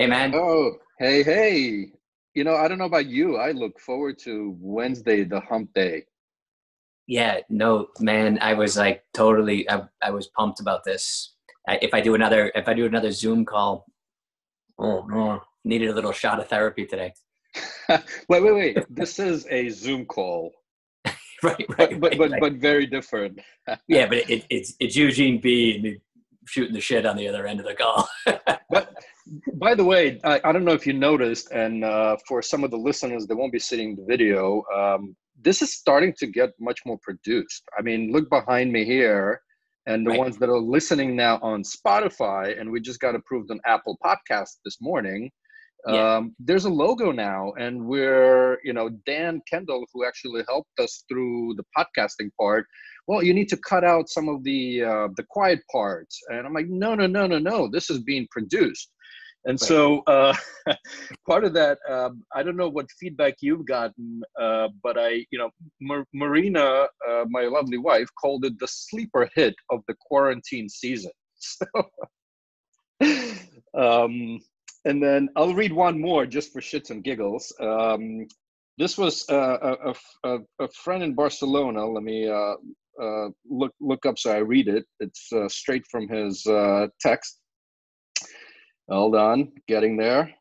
Hey, man. Oh, hey, hey. You know, I don't know about you. I look forward to Wednesday, the hump day. Yeah, no, man. I was like totally. I, I was pumped about this. I, if I do another, if I do another Zoom call, oh no, needed a little shot of therapy today. wait, wait, wait. This is a Zoom call. right, but right, but right, but, right. but very different. yeah, but it, it's it's Eugene B. and shooting the shit on the other end of the call. but by the way, I, I don't know if you noticed, and uh, for some of the listeners that won't be seeing the video, um, this is starting to get much more produced. I mean, look behind me here, and the Right. ones that are listening now on Spotify, and we just got approved on Apple Podcast this morning. Yeah. Um, there's a logo now, and we're, you know, Dan Kendall, who actually helped us through the podcasting part. Well, you need to cut out some of the uh, the quiet parts, and I'm like, no, no, no, no, no. This is being produced, and Right. so uh, part of that, um, I don't know what feedback you've gotten, uh, but I, you know, Mar- Marina, uh, my lovely wife, called it the sleeper hit of the quarantine season. So, um, and then I'll read one more just for shits and giggles. Um, this was uh, a, a, a friend in Barcelona. Let me uh, uh, look look up so I read it. It's uh, straight from his uh, text. Hold done, getting there.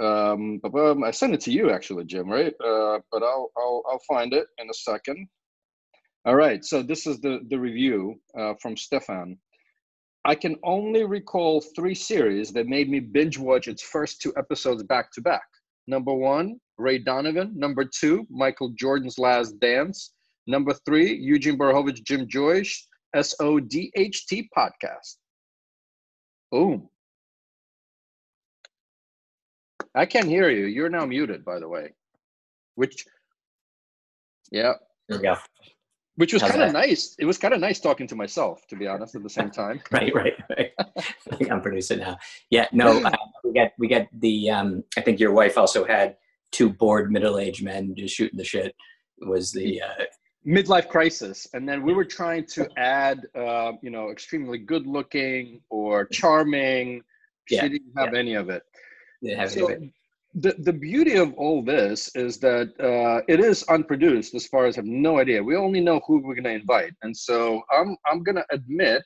Um, um, I sent it to you actually, Jim, right? Uh, but I'll, I'll I'll find it in a second. All right, so this is the the review uh, from Stefan. I can only recall three series that made me binge watch its first two episodes back to back. Number one, Ray Donovan. Number two, Michael Jordan's Last Dance. Number three, Eugene Borukhovich, Jim Joyce, SODHT podcast. Boom. I can't hear you. You're now muted, by the way. Which, yeah, there we go. which was kind of nice. It was kind of nice talking to myself, to be honest, at the same time. right, right, right. I think I'm producing now. Yeah, no, uh, we get we get the. Um, I think your wife also had two bored middle-aged men just shooting the shit. Was the uh, midlife crisis and then we were trying to add uh, you know extremely good looking or charming. Yeah, she didn't have any of it. The heavy so of it. the, the beauty of all this is that uh, it is unproduced as far as I have no idea. We only know who we're going to invite and so i'm i'm going to admit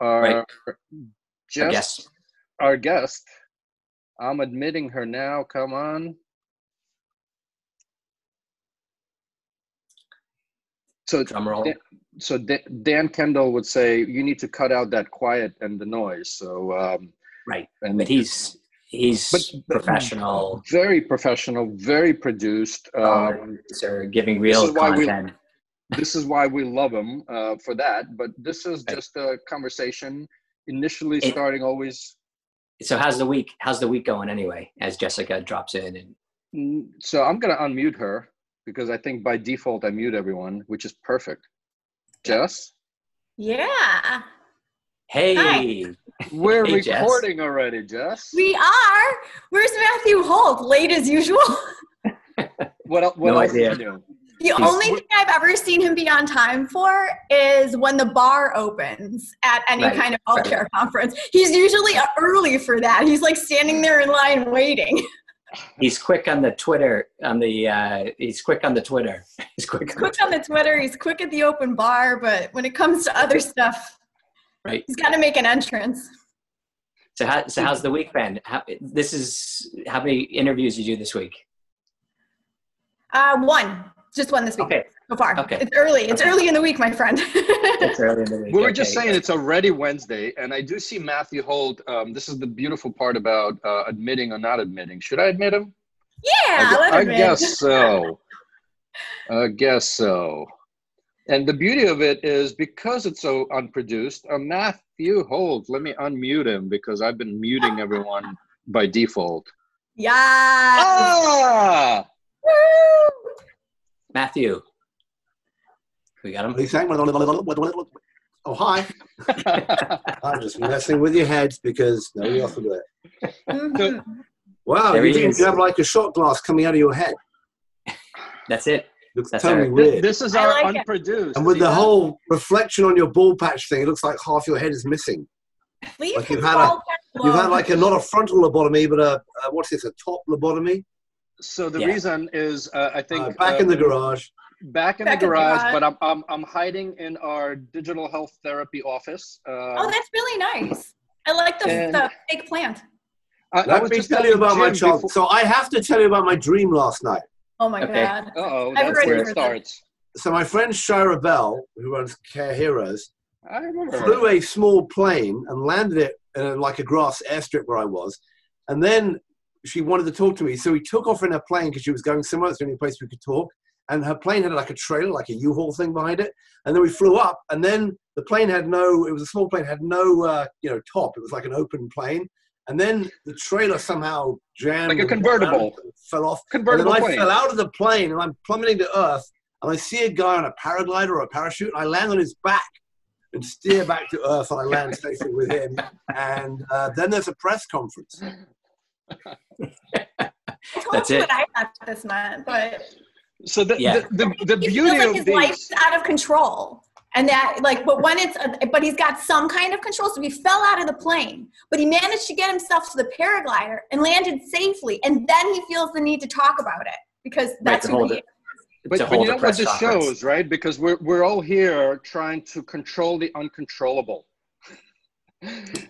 our Right. just our guest. I'm admitting her now. Come on so Drum roll. Dan, so Da- Dan Kendall would say you need to cut out that quiet and the noise. So um, Right, and but he's he's But- professional. very professional, very produced. Um, or giving real why we- content. this is why we love him uh, for that. But this is Right. just a conversation. Initially, It- starting always. So how's the week? How's the week going anyway? As Jessica drops in and Mm, So I'm gonna unmute her because I think by default I mute everyone, which is perfect. Jess, Yeah, hey, we're Hey, Jess. recording already. Jess, we are. Where's Matthew Holt? Late as usual. what el- what No else idea. you do? The only thing I've ever seen him be on time for is when the bar opens at any Right, kind of healthcare conference. He's usually early for that. He's like standing there in line waiting. he's quick on the Twitter. On the uh, he's quick on the Twitter. He's quick. He's quick on the Twitter. He's quick at the open bar, but when it comes to other stuff, Right. he's got to make an entrance. So how, so how's the week been? How, this is how many interviews you do this week? Uh, one, just one this week Okay, so far. Okay. It's early. It's Okay. early in the week, my friend. it's early in the week. We were just saying it's already Wednesday, and I do see Matthew Holt. Um, this is the beautiful part about uh, admitting or not admitting. Should I admit him? yeah, I, let I him in. guess so. I guess so. And the beauty of it is because it's so unproduced. Uh, Matthew Holt, let me unmute him because I've been muting everyone by default. Yeah. Ah! Woo! Matthew. We got him. What are? Oh, hi. I'm just messing with your heads because nobody else will do it. Wow, There you he think you have like a shot glass coming out of your head. That's it. Looks That's totally our- Th- weird. this is our like it. unproduced. and with the that? whole reflection on your ball patch thing, it looks like half your head is missing. Leave Like you've had a- You've had like a not a frontal lobotomy, but a, a what's this? A top lobotomy? So the Yeah. reason is, uh, I think Uh, back uh, in the garage. Back in Back the in the garage, garage. but I'm, I'm I'm hiding in our digital health therapy office. Um, oh, that's really nice. I like the, And- the fake plant. I, I Let me just tell you about my Jim child. before- So I have to tell you about my dream last night. Oh my Okay. god. Uh-oh, that's where it for this. starts. So my friend Shira Bell, who runs Care Heroes, I remember. flew a small plane and landed it in like a grass airstrip where I was. And then she wanted to talk to me. So we took off in a plane because she was going somewhere. It's the only place we could talk. And her plane had like a trailer, like a U-Haul thing behind it. And then we flew up. And then the plane had no, it was a small plane, had no, uh, you know, top. It was like an open plane. And then the trailer somehow jammed. Like a convertible. Fell off. Convertible and then I plane. fell out of the plane and I'm plummeting to earth. And I see a guy on a paraglider or a parachute. And I land on his back and steer back to earth. And I land safely with him. And uh, then there's a press conference. I told That's you it. what I thought this meant, but So the Yeah. the, the, the beauty like of his these. life's out of control. And that, like, but when it's, but he's got some kind of control. So he fell out of the plane, but he managed to get himself to the paraglider and landed safely. And then he feels the need to talk about it because that's to who hold he it. is. But, but you a know what press this conference. shows, right? Because we're we're all here trying to control the uncontrollable.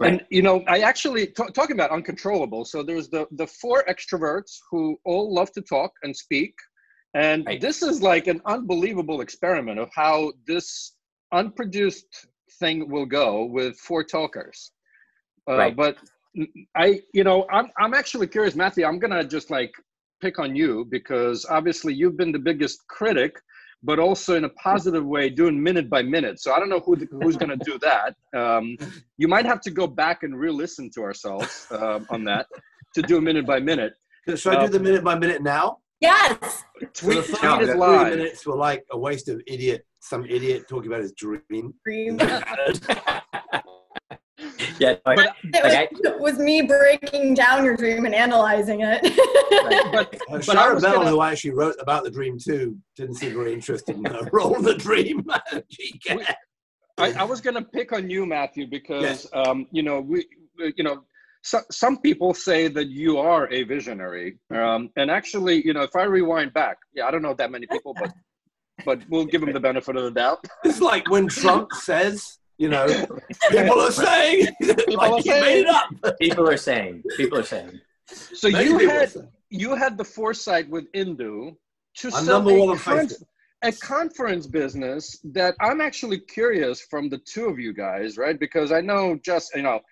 Right. And you know, I actually t- talking about uncontrollable. So there's the the four extroverts who all love to talk and speak, and Right. this is like an unbelievable experiment of how this unproduced thing will go with four talkers. Uh, Right. But I, you know, I'm I'm actually curious, Matthew. I'm gonna just like pick on you because obviously you've been the biggest critic, but also in a positive way, doing minute by minute. So I don't know who who's going to do that. Um, you might have to go back and re-listen to ourselves um, on that to do a minute by minute. Should I do the minute by minute now? Yes. So the Tweet, first tweet is three minutes were like a waste of idiot, some idiot talking about his dream. Dream. yeah, but, But- It was, Okay. it was me breaking down your dream and analyzing it. But, Uh, but I Sharon Bell, gonna- who actually wrote about the dream too, didn't seem very interested in the role of the dream. I, I was going to pick on you, Matthew, because um, you know we, you know, so, some people say that you are a visionary, um, and actually, you know, if I rewind back, yeah, I don't know that many people, but but we'll give them the benefit of the doubt. it's like when Trump says, you know, people are saying, are like he saying. made it up. people are saying, people are saying, So Many you had say. you had the foresight with Indu to I'm sell number a, one on con- a conference business that I'm actually curious from the two of you guys, right? Because I know just you know m- m-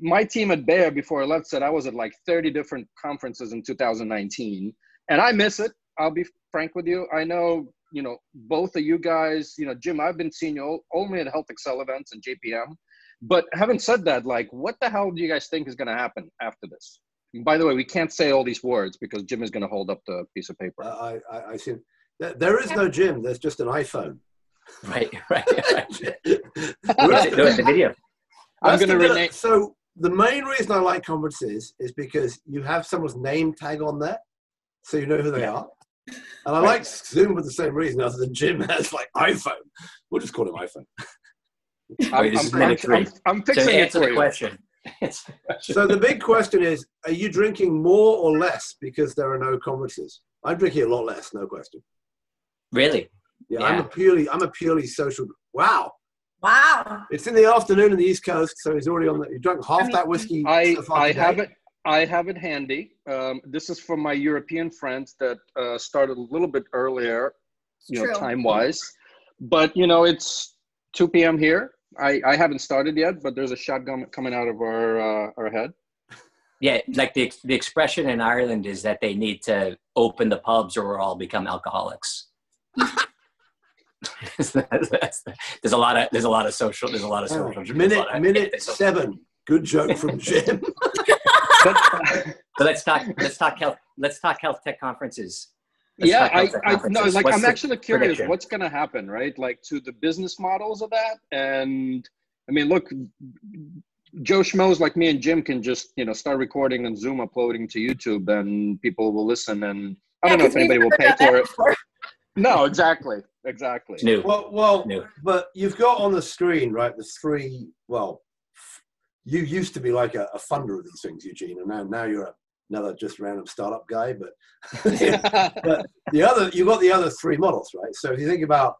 my team at Bayer before I left said I was at like 30 different conferences in 2019, and I miss it. I'll be frank with you. I know you know both of you guys. You know, Jim, I've been seeing you only at HealthXL events and JPM. But having said that, like, what the hell do you guys think is going to happen after this? And by the way, we can't say all these words because Jim is going to hold up the piece of paper. Uh, I, I, I see. There- There is no Jim. There's just an iPhone. right, right, right. The Yeah, rest do of the video. I'm going to of rename. So the main reason I like conferences is because you have someone's name tag on there, so you know who they Yeah. are. And I like Zoom for the same reason, other than Jim has like iPhone. We'll just call him iPhone. I'm, Wait, this I'm, is minute I'm, three. I'm So fixing it answer for the you. question. Answer the question. So the big question is: Are you drinking more or less because there are no conferences? I'm drinking a lot less, no question. Really? Yeah, I'm a purely, I'm a purely social. Wow, wow. it's in the afternoon in the East Coast, so he's already on the. You drank half mean, that whiskey. I, so I have it. I have it handy. Um, this is from my European friends that uh, started a little bit earlier, you know, time wise. But you know, it's 2 p.m. here. I, I haven't started yet, but there's a shotgun coming out of our uh, our head. Yeah, like the the expression in Ireland is that they need to open the pubs or we'll all become alcoholics. there's a lot of there's a lot of social there's a lot of Oh, social minute, there's a lot of minute anti-social- seven. Good joke from Jim. But, So let's talk let's talk health let's talk health tech conferences. Let's yeah, I, tech I no, like What's I'm the actually curious prediction? what's going to happen, right? Like to the business models of that, and I mean, look, Joe Schmoes like me and Jim can just you know start recording and Zoom uploading to YouTube, and people will listen. And I don't know Yeah, if 'cause we've anybody will pay for it. No, exactly, exactly. It's new. well, well, New. but you've got on the screen, right? The three. Well, you used to be like a, a funder of these things, Eugene, and now now you're a, another just random startup guy. But but the other you've got the other three models, right? So if you think about,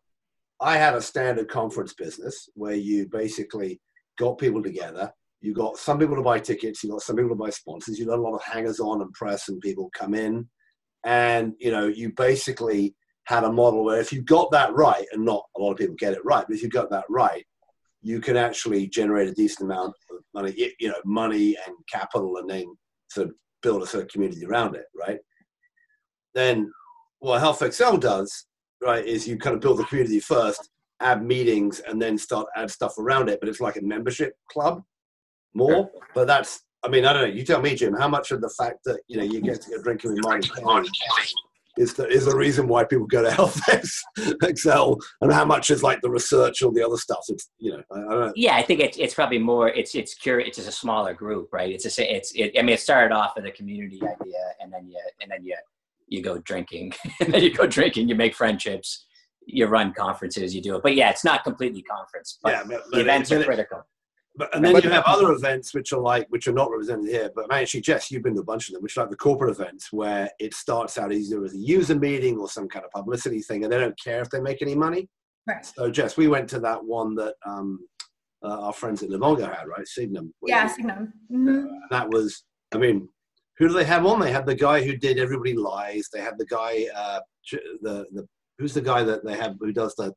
I had a standard conference business where you basically got people together. You got some people to buy tickets. You got some people to buy sponsors. You got a lot of hangers on and press, and people come in, and you know you basically had a model where if you got that right, and not a lot of people get it right, but if you got that right, you can actually generate a decent amount of money, you know, money and capital, and then sort of build a sort of community around it, right? Then what HealthXL does, right, is you kind of build the community first, add meetings, and then start add stuff around it. But it's like a membership club more. But that's, I mean, I don't know. You tell me, Jim, how much of the fact that you know you get to go drinking with Kelly is the is the reason why people go to Health Excel, and how much is like the research or the other stuff? It's you know, I, I don't know. Yeah, I think it's it's probably more. It's it's cure. It's just a smaller group, right? It's a it's. It, I mean, it started off with a community idea, and then you and then you you go drinking, and then you go drinking. You make friendships. You run conferences. You do it, but yeah, it's not completely conference. But Yeah, but- the but events it- are critical. But and then you have other events which are like which are not represented here. But actually, Jess, you've been to a bunch of them, which are like the corporate events where it starts out either as a user meeting or some kind of publicity thing, and they don't care if they make any money. Right. So, Jess, we went to that one that um, uh, our friends at Livongo had, right? Signum. Yeah, Signum. Mhm. And that was, I mean, who do they have on? They had the guy who did Everybody Lies. They had the guy, uh, the the who's the guy that they have who does the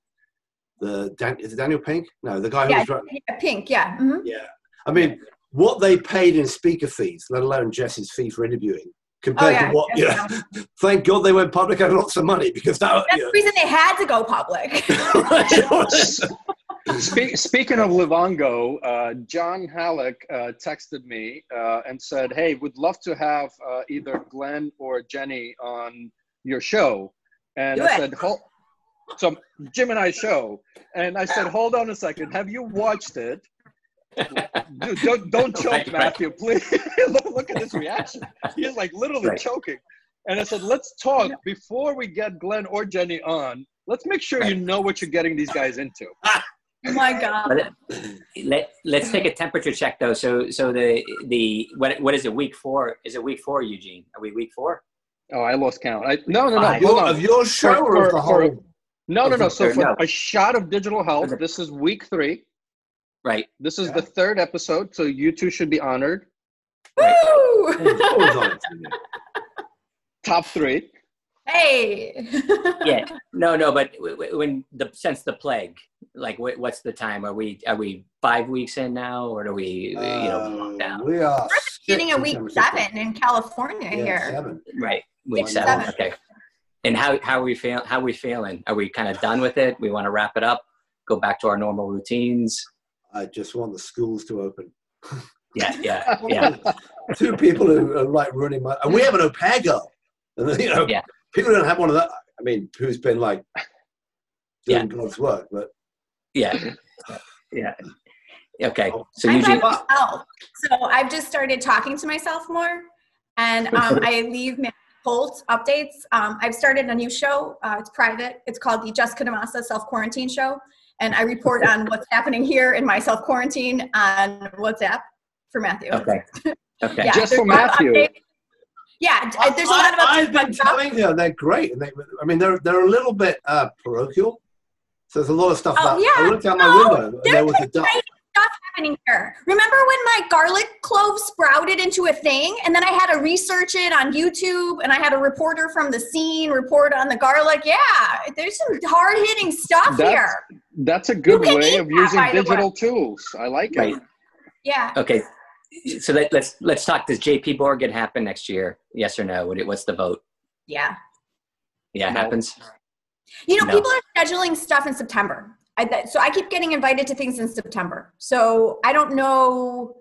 the Dan, is it Daniel Pink? No, the guy who Yeah, was dri- yeah, pink. Yeah. mhm. yeah. I mean, what they paid in speaker fees, let alone Jesse's fee for interviewing, compared Oh, yeah, to what, you know, thank God they went public and lots of money because that, That's you the reason they had to go public. Spe- speaking of Livongo, uh, John Halleck uh, texted me uh, and said, "Hey, would love to have uh, either Glenn or Jenny on your show." And Do I it. said, "Hold." So Jim and I show, and I said, "Hold on a second. Have you watched it?" Dude, don't don't choke, Right, right. Matthew, please. look, look at this reaction. He's like literally Right. choking. And I said, let's talk before we get Glenn or Jenny on. Let's make sure you know what you're getting these guys into. oh my god. Let let's take a temperature check though. So so the the what what is it? Week four? Is it week four, Eugene? Are we week four? Oh, I lost count. I, no, no, no. Five. Hold on. of your show For- or of for- the for- whole? No, no, no. So for no. a shot of digital health, Okay. this is week three. Right. This is Yeah. the third episode, so you two should be honored. Woo! Always. Top three. hey. Yeah. No, no. But w- w- when the since the plague, like what's the time? Are we are we five weeks in now, or do we you know Uh, down? we are Beginning of six week in San Francisco. seven in California Yeah, here. seven. Right. Week Week seven. seven. Okay. And how how are we feel? How are we feeling? Are we kind of done with it? We want to wrap it up, go back to our normal routines. I just want the schools to open. Yeah. Yeah. Yeah. Two people who are like running my, and we have an au pair girl. And, you know, Yeah. people don't have one of that. I mean, who's been like doing Yeah. God's work, but Yeah. Yeah. Okay. So I'm Eugene. Myself. So I've just started talking to myself more, and um, I leave my Holt updates. Um, I've started a new show. Uh, it's private. It's called the Jessica DaMassa Self Quarantine Show, and I report on what's happening here in my self quarantine on WhatsApp for Matthew. Okay. Okay. Yeah, Just for a lot of Matthew. Yeah, d- there's a lot of I, have updates. been on stuff. telling her they're great, and they, I mean, they're they're a little bit uh, parochial. So there's a lot of stuff. Oh, about, yeah. I looked out my window, and there was a duck. great stuff happening here. Remember when my garlic clove sprouted into a thing, and then I had to research it on YouTube, and I had a reporter from the scene report on the garlic. Yeah, there's some hard hitting stuff That's- here. That's a good way of that, using by the way. digital tools. I like it. Yeah. Okay. So let, let's let's talk. Does JP Morgan happen next year? Yes or no? What, what's the vote? Yeah. Yeah, it No. happens. You know, No. people are scheduling stuff in September. I, that, so I keep getting invited to things in September. So I don't know.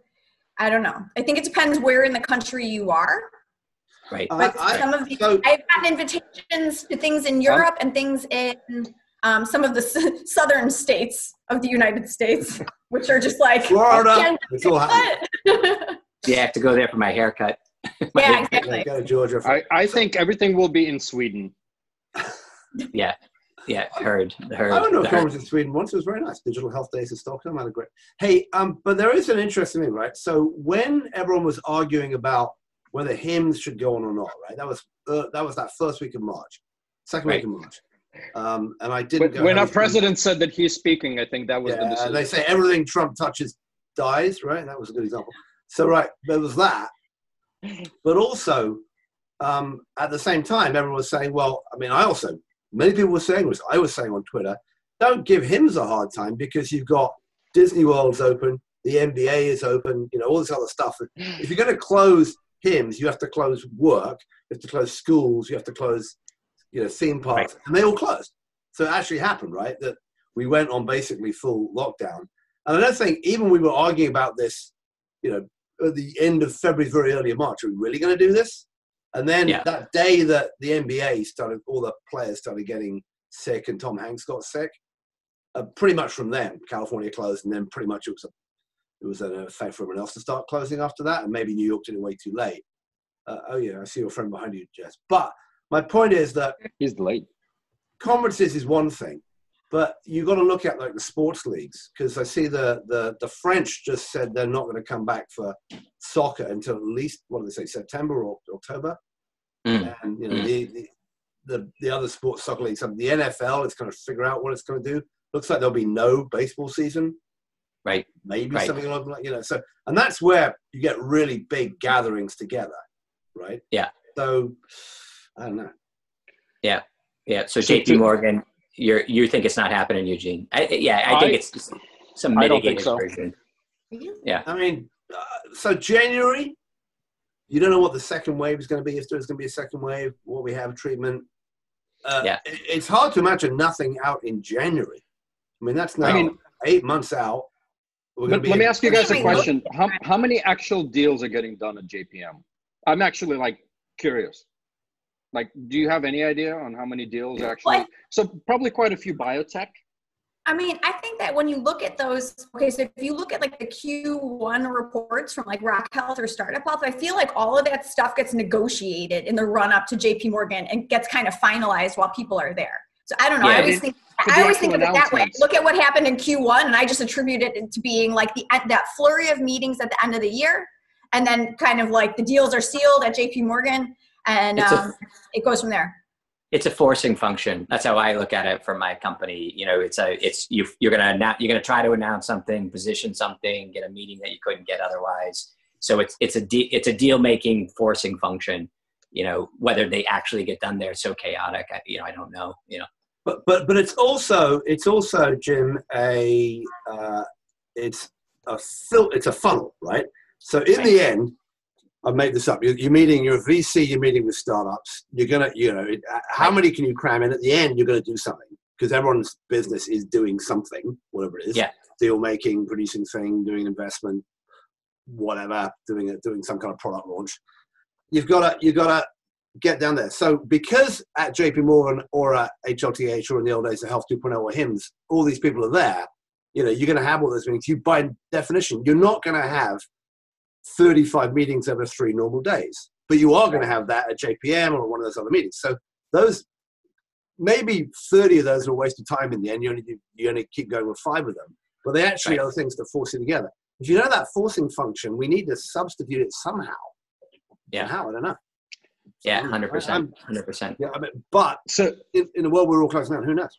I don't know. I think it depends where in the country you are. Right. But I- I- some of the, so- I've gotten invitations to things in Europe and things in um, some of the s- southern states of the United States, which are just like Florida, it's all happening. Yeah, I have to go there for my haircut. My yeah, haircut. exactly. Georgia. I, I think everything will be in Sweden. Yeah. Yeah, heard. Heard. I went to a heard. conference in Sweden once. It was very nice. Digital Health Days in Stockholm. I had a great. Hey, um, but there is an interesting thing, right? So when everyone was arguing about whether HIMSS should go on or not, right? That was uh, that was that first week of March, second Right. week of March, um, and I didn't. When, go when our heavy- president said that he's speaking, I think that was the Yeah, decision. they say everything Trump touches dies, right? That was a good example. So, right, there was that. But also, um, at the same time, everyone was saying, well, I mean, I also, many people were saying, was I was saying on Twitter, don't give HIMSS a hard time because you've got Disney World's open, the NBA is open, you know, all this other stuff. If you're going to close HIMSS, you have to close work, you have to close schools, you have to close, you know, theme parks, and they all closed. So it actually happened, right? That we went on basically full lockdown. And I don't think even we were arguing about this, you know, at the end of February, very early March. Are we really going to do this? And then Yeah. that day that the NBA started, all the players started getting sick, and Tom Hanks got sick. Uh, pretty much from then, California closed, and then pretty much it was a, it was an effect for everyone else to start closing after that, and maybe New York did it way too late. Uh, oh yeah, I see your friend behind you, Jess. But my point is that he's late. conferences is one thing, but you've got to look at like the sports leagues because I see the, the the French just said they're not going to come back for soccer until at least what do they say September or October, Mm. and you know Mm. the, the the the other sports soccer leagues, the NFL is going to figure out what it's going to do. Looks like there'll be no baseball season, Right. maybe Right. something along like you know. So and that's where you get really big gatherings together, right? Yeah. So I don't know. Yeah. So, So JP Morgan, you're you think it's not happening, Eugene? I, yeah, I think I- it's just some I don't think mitigated so. version. I mean, uh, so January, you don't know what the second wave is going to be. If there's going to be a second wave, what we have treatment. Uh, Yeah. it- It's hard to imagine nothing out in January. I mean, that's now I mean- eight months out. We're gonna But be let me ask you guys a question. How, how many actual deals are getting done at JPM? I'm actually like curious. Like, do you have any idea on how many deals actually? So probably quite a few biotech. I mean, I think that when you look at those, okay, so if you look at like the Q1 reports from like Rock Health or Startup Health, I feel like all of that stuff gets negotiated in the run up to JP Morgan and gets kind of finalized while people are there. So I don't know. Yeah, I always think I always think of it that way. Look at what happened in Q1, and I just attribute it to being like the that flurry of meetings at the end of the year, and then kind of like the deals are sealed at JP Morgan, and It's a- um, it goes from there. It's a forcing function. That's how I look at it for my company. You know, it's a it's you you're gonna annou- you're gonna try to announce something, position something, get a meeting that you couldn't get otherwise. So it's it's a de- it's a deal making forcing function. You know, whether they actually get done there, it's so chaotic. I, you know, I don't know. You know, but but but it's also it's also Jim a uh, it's a fil- it's a funnel, right? So in the end, I made this up. You're, you're meeting, you're a VC, you're meeting with startups. You're gonna, you know, uh, how many can you cram in? At the end, you're gonna do something because everyone's business is doing something, whatever it is. Yeah. Deal making, producing thing, doing investment, whatever, doing it, doing some kind of product launch. You've got to, you've got to get down there. So because at JP Morgan or at HLTH or in the old days of Health 2.0 or HIMSS, all these people are there. You know, you're going to have all those meetings. You, by definition, you're not going to have 35 meetings over three normal days, but you are going to have that at JPM or one of those other meetings. So those, maybe 30 of those are a waste of time in the end. You only, you only keep going with five of them, but they actually Right. are things that force you together. If you know that forcing function, we need to substitute it somehow. Yeah. How? I don't know. yeah, So, hundred I- percent, I'm- hundred percent. Yeah, I mean, but So in, in the world we're all closing down, who knows?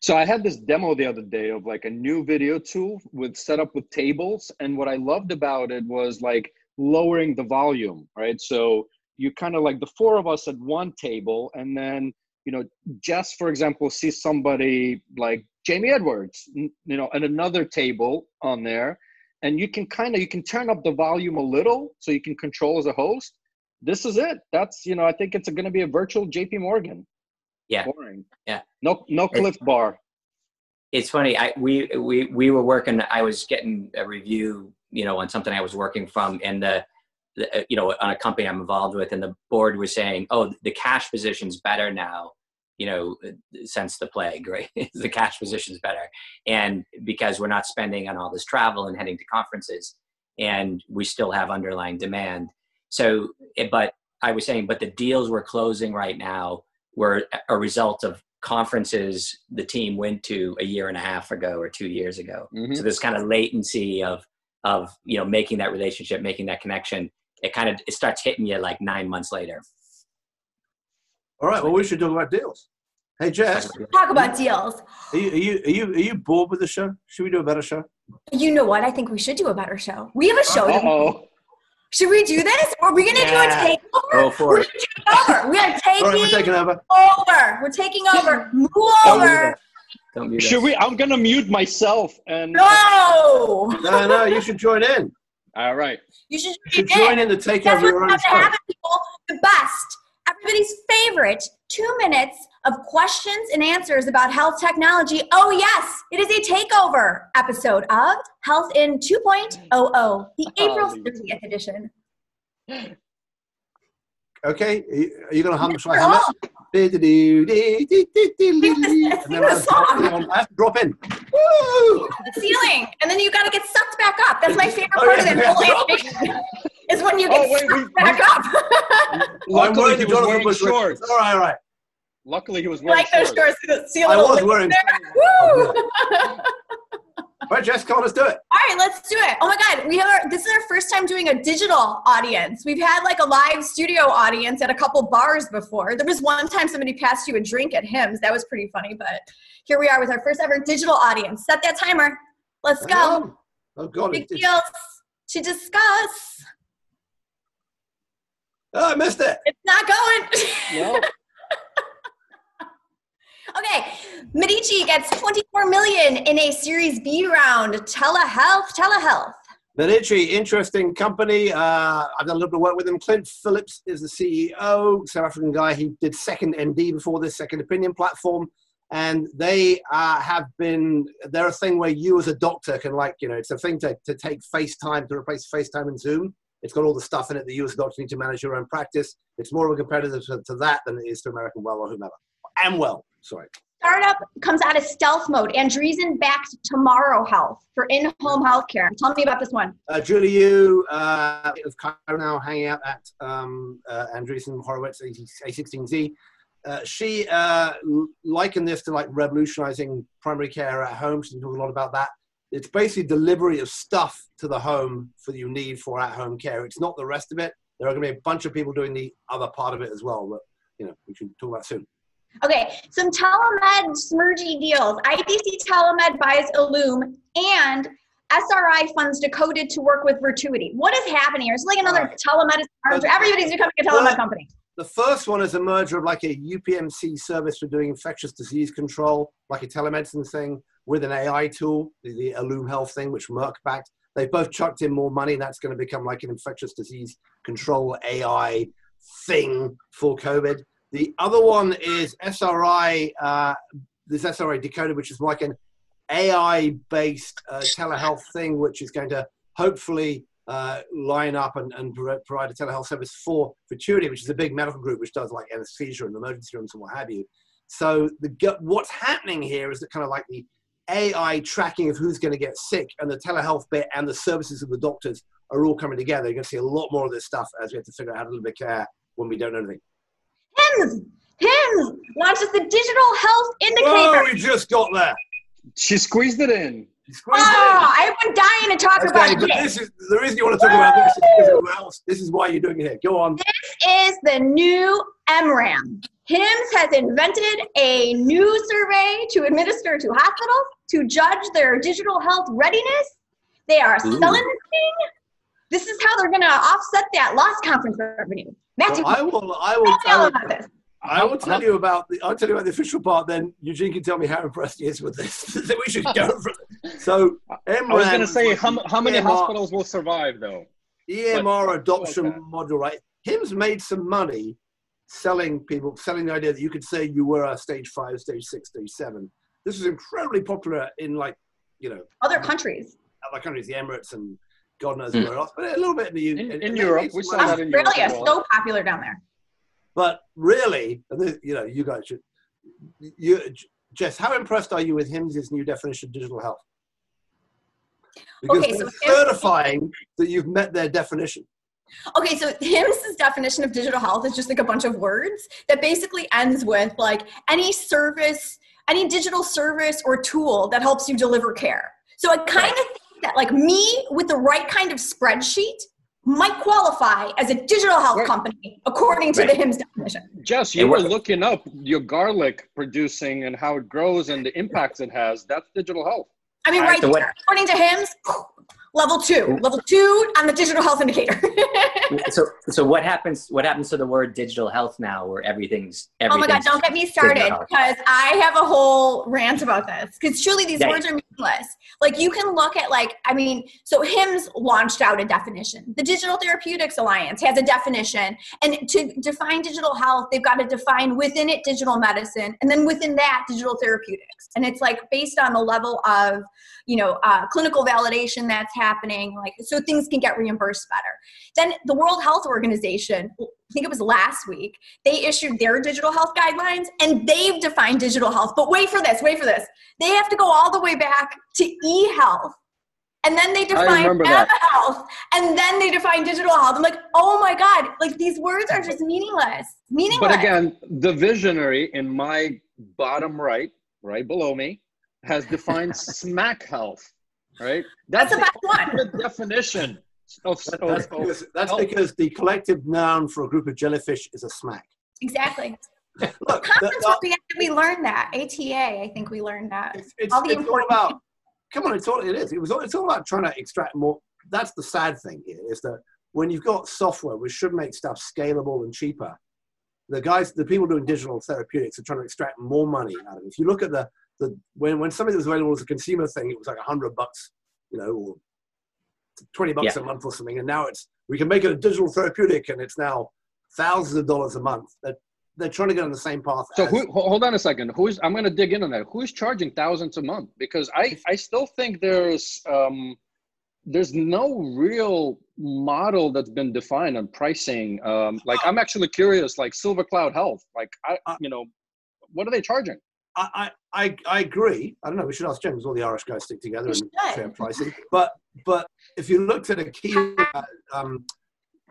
So I had this demo the other day of like a new video tool with set up with tables. And what I loved about it was like lowering the volume, right? So you kind of like the four of us at one table and then, you know, Jess, for example, sees somebody like Jamie Edwards, you know, at another table on there. And you can kind of, you can turn up the volume a little so you can control as a host. This is it. That's, you know, I think it's going to be a virtual JP Morgan. Yeah. Boring. Yeah. No, no cliff bar. it's funny. I we we we were working. I was getting a review, you know, on something I was working from, and the, the uh, you know on a company I'm involved with, and the board was saying, "Oh, the cash position's better now." You know, since the plague, right? the cash position's better, and because we're not spending on all this travel and heading to conferences, and we still have underlying demand. So, but I was saying, but the deals we're closing right now were a result of conferences the team went to a year and a half ago or two years ago. Mhm. So this kind of latency of of you know making that relationship, making that connection. It kind of it starts hitting you like nine months later. All right. Well, we should talk about deals. Hey, Jess, Talk about deals. are you, are you are you are you bored with the show? Should we do a better show? You know what? I think we should do a better show. We have a show. That we- Uh-oh. Should we do this? Or are we gonna Yeah. do a takeover? Go for We're it. gonna take over. We are All right, we're taking taking over. over. We're taking over. Move Don't over. Don't mute Should us. we? I'm gonna mute myself and. No. No, no, you should join in. All right. You should, You should join in the takeover of your what's about to happen, people. The best, everybody's favorite two minutes of questions and answers about health technology. Oh, yes, it is a takeover episode of Health in 2.00, the April Holy. 30th edition. Okay, are you, are going to hum? Shall I We're hum all- it? And Sing the I have to drop song. in. I have to drop in. Woo! the ceiling, and then you got to get sucked back up. That's my favorite Oh, part yeah, of the whole animation. Is when you get Oh, wait, sucked we- back up. I'm Luckily, wearing he the was Jonathan wearing Bush shorts. All right, all right. Luckily, he was wearing like those shorts. shorts. See a I little was lip wearing. there. Woo! All right, Jess, come on, let's do it. All right, let's do it. Oh my God, we have our, this is our first time doing a digital audience. We've had like a live studio audience at a couple bars before. There was one time somebody passed you a drink at HIMSS. That was pretty funny, but here we are with our first ever digital audience. Set that timer. Let's go. Oh God, Big it, it, deals to discuss. oh, I missed it. It's not going. No. Okay, Medici gets 24 million in a Series B round. Telehealth, telehealth. Medici, interesting company. Uh, I've done a little bit of work with them. Clint Phillips is the CEO, South African guy. He did Second MD before this Second Opinion platform, and they uh, have been. They're a thing where you as a doctor can like, you know, it's a thing to, to take FaceTime to replace FaceTime and Zoom. It's got all the stuff in it that you as a doctor need to manage your own practice. It's more of a competitor to, to that than it is to American Well or whomever. Amwell, sorry. Startup comes out of stealth mode. Andreessen backed Tomorrow Health for in-home healthcare. Tell me about this one. Uh, Julie Yoo uh, of Kyruus now hanging out at um, uh, Andreessen Horowitz A16Z. Uh, she uh, likened this to like revolutionizing primary care at home. She's talking a lot about that. It's basically delivery of stuff to the home for you need for at-home care. It's not the rest of it. There are going to be a bunch of people doing the other part of it as well. But you know, we can talk about soon. Okay, some telemed smurgy deals. IDC Telemed buys Illume and SRI funds Decoded to work with Vituity. What is happening here? It's like another Right. telemedicine. Everybody's becoming a telemed Well, company. The first one is a merger of like a UPMC service for doing infectious disease control, like a telemedicine thing, with an AI tool, the, the Illum Health thing, which Merck backed. They both chucked in more money, and that's going to become like an infectious disease control AI thing for COVID. The other one is SRI, uh, this SRI Decoded, which is like an AI based uh, telehealth thing, which is going to hopefully uh, line up and, and provide a telehealth service for Vituity, which is a big medical group which does like anesthesia and emergency rooms and what have you. So the what's happening here is that kind of like the AI tracking of who's going to get sick and the telehealth bit and the services of the doctors are all coming together. You're going to see a lot more of this stuff as we have to figure out how to live care when we don't know anything. HIMSS! HIMSS launches the Digital Health Whoa, Indicator. we just got there. She squeezed it in. You squeezed it in. Oh, I've been dying to talk Okay, about but this. this is the reason you want to talk about this is because of who else. This is why you're doing it here. Go on. This is the new EMRAM. HIMSS has invented a new survey to administer to hospitals to judge their digital health readiness. They are Ooh. selling this thing. This is how they're going to offset that lost conference revenue. Matthew, Well, I will. I will. tell me I will, about this. I will tell uh-huh. you about the. I'll tell you about the official part. Then Eugene can tell me how impressed he is with this. so we should go for it. So I was going to say, how, how many EMR hospitals will survive, though? EMR oh, adoption okay. module, right? Him's made some money selling people, selling the idea that you could say you were a stage five, stage six, stage seven. This was incredibly popular in like, you know, Other countries. other countries, the Emirates and God knows Hmm. where else, but a little bit in the U- In- and- in Europe, we some saw that in Europe Australia as so popular down there. But really, you know, you guys should. You, Jess, how impressed are you with HIMSS' new definition of digital health? Because Okay, they're so HIMSS- certifying that you've met their definition. Okay, so HIMSS definition of digital health is just like a bunch of words that basically ends with like any service, any digital service or tool that helps you deliver care. So I kind of think that like me with the right kind of spreadsheet might qualify as a digital health Right. company according to Right. the HIMSS definition. Jess, you were looking up your garlic producing and how it grows and the impacts it has. That's digital health. I mean, All right, right so what- there, according to HIMSS, level two, level two on the digital health indicator. so so what happens what happens to the word digital health now where everything's Oh my God, don't get me started because I have a whole rant about this. Because truly, these words are meaningless. Like, you can look at, like, I mean, so HIMSS launched out a definition. The Digital Therapeutics Alliance has a definition. And to define digital health, they've got to define within it digital medicine and then within that, digital therapeutics. And it's like based on the level of, you know, uh, clinical validation that's happening, like, so things can get reimbursed better. Then the World Health Organization, I think it was last week, they issued their digital health guidelines and they've defined digital health. But wait for this, wait for this. They have to go all the way back to e health. And then they define remember M that. health. And then they define digital health. I'm like, oh my God, like these words are just meaningless. Meaningless. But again, the visionary in my bottom right, right below me, has defined smack health. Right? That's the best one. ultimate definition of, That- that's of- because, that's health. because the collective noun for a group of jellyfish is a smack. exactly. Look, the- Conference uh, the- we, we learned that. ATA, I think we learned that. it's, it's, All the it's all important- about come on it's all it is it was all, it's all about trying to extract more that's the sad thing here is that when you've got software which should make stuff scalable and cheaper the guys the people doing digital therapeutics are trying to extract more money out of it if you look at the the when when something was available as a consumer thing it was like a hundred bucks you know or 20 bucks Yeah. a month or something and now it's we can make it a digital therapeutic and it's now thousands of dollars a month they're, they're trying to get on the same path So who, hold on a second. Who's I'm going to dig in on that. Who's charging thousands a month? Because I I still think there's um there's no real model that's been defined on pricing. Um, like I'm actually curious. Like SilverCloud Health. Like I Uh, you know what are they charging? I, I, I I agree. I don't know. We should ask James. All the Irish guys stick together We and should. share pricing. But but if you looked at a key, uh, um,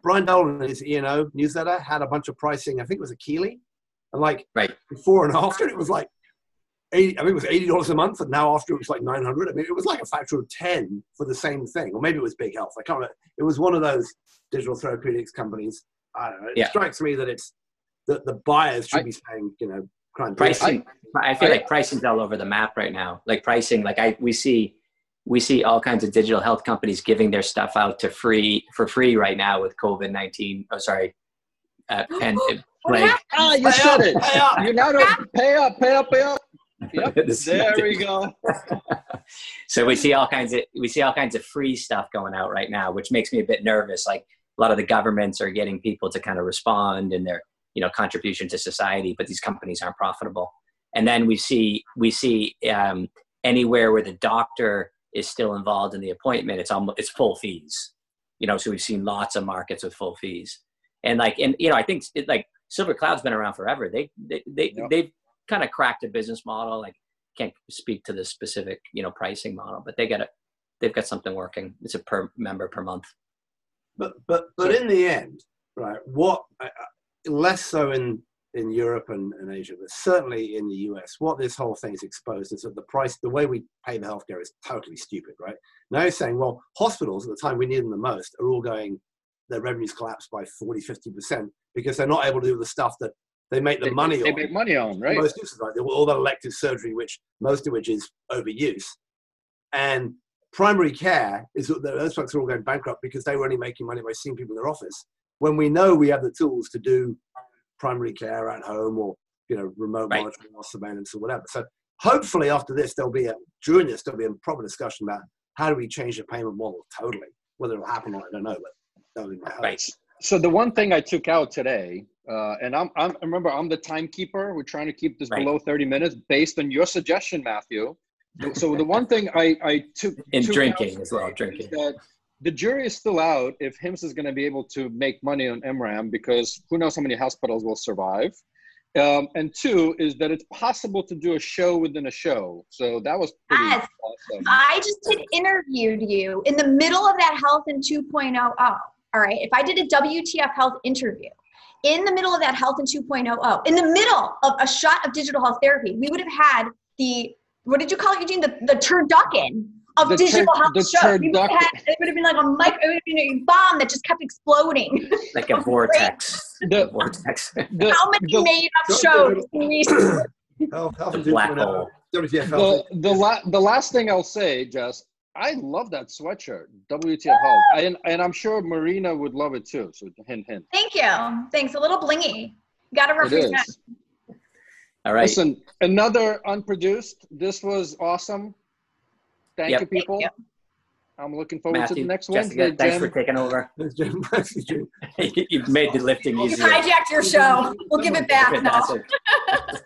Brian Dolan in his E&O newsletter had a bunch of pricing. I think it was Akili, and like Right. before and after, it was like eighty. I mean, it was eighty dollars a month, and now after it was like nine hundred. I mean, it was like a factor of ten for the same thing, or maybe it was Big Health. I can't remember. It was one of those digital therapeutics companies. I don't know. It Yeah. strikes me that it's that the buyers should I- be saying, you know, crime pricing I, feel I- like pricing's all over the map right now like pricing like i we see we see all kinds of digital health companies giving their stuff out to free for free right now with covid-19 oh sorry uh, and What like happened? Ah, you Pay said up, it. pay up. You now don't pay up, pay up, pay up. Yep. There we go. so we see all kinds of we see all kinds of free stuff going out right now which makes me a bit nervous like a lot of the governments are getting people to kind of respond in their you know contribution to society but these companies aren't profitable. And then we see we see um, anywhere where the doctor is still involved in the appointment it's almost it's full fees. You know so we've seen lots of markets with full fees. And like and you know i think it, like SilverCloud's been around forever. They they, they Yep. they've kind of cracked a business model like can't speak to the specific you know pricing model but they got it they've got something working. It's a per member per month. But but but in the end, right? What less so in in Europe and, and Asia, but certainly in the US, what this whole thing is exposed is that the price, the way we pay the healthcare is totally stupid, right? Now you're saying, well, hospitals at the time we need them the most are all going, their revenues collapse by 40, 50% because they're not able to do the stuff that they make the They- money They on. make money on, right? Most uses, like all that elective surgery, which most of which is overuse, and primary care is that those folks are all going bankrupt because they were only making money by seeing people in their office. When we know we have the tools to do primary care at home or you know remote Right. monitoring or surveillance or whatever. So hopefully after this there'll be a during this there'll be a proper discussion about how do we change the payment model totally. Whether it'll happen or not, I don't know, but that would be my hope. right So the one thing I took out today, uh, and I'm, I'm remember I'm the timekeeper. We're trying to keep this Right. below 30 minutes based on your suggestion, Matthew. So the one thing I, I took In took drinking out as well, drinking. is that the jury is still out if HIMSS is going to be able to make money on EMRAM because who knows how many hospitals will survive. Um, and two is that it's possible to do a show within a show. So that was pretty Yes. awesome. I just had interviewed you in the middle of that Health in 2.0. all right, if I did a WTF Health interview in the middle of that Health and 2.0, in the middle of a shot of digital health therapy, we would have had the, what did you call it, Eugene? The, the turducken of The digital tur- health the shows. We would have had, it would have been like a mic, it would have been a bomb that just kept exploding. Like a vortex. The, vortex. the, How many the, made up Don't do shows in recent Health, health and Black hole. WTF the, health. the, la- the last thing I'll say, Jess, I love that sweatshirt, WTF Health. And, and I'm sure Marina would love it too. So hint, hint. Thank you. Thanks. A little blingy. Got to It represent. is. All right. Listen, another unproduced. This was awesome. Thank Yep. you, people. you. I'm looking forward to the next Jessica, Wednesday, thanks for taking over. Thanks, Jim. Thanks, Jim. You've made the lifting You've easier. hijacked your show. We'll give it back now. Fantastic.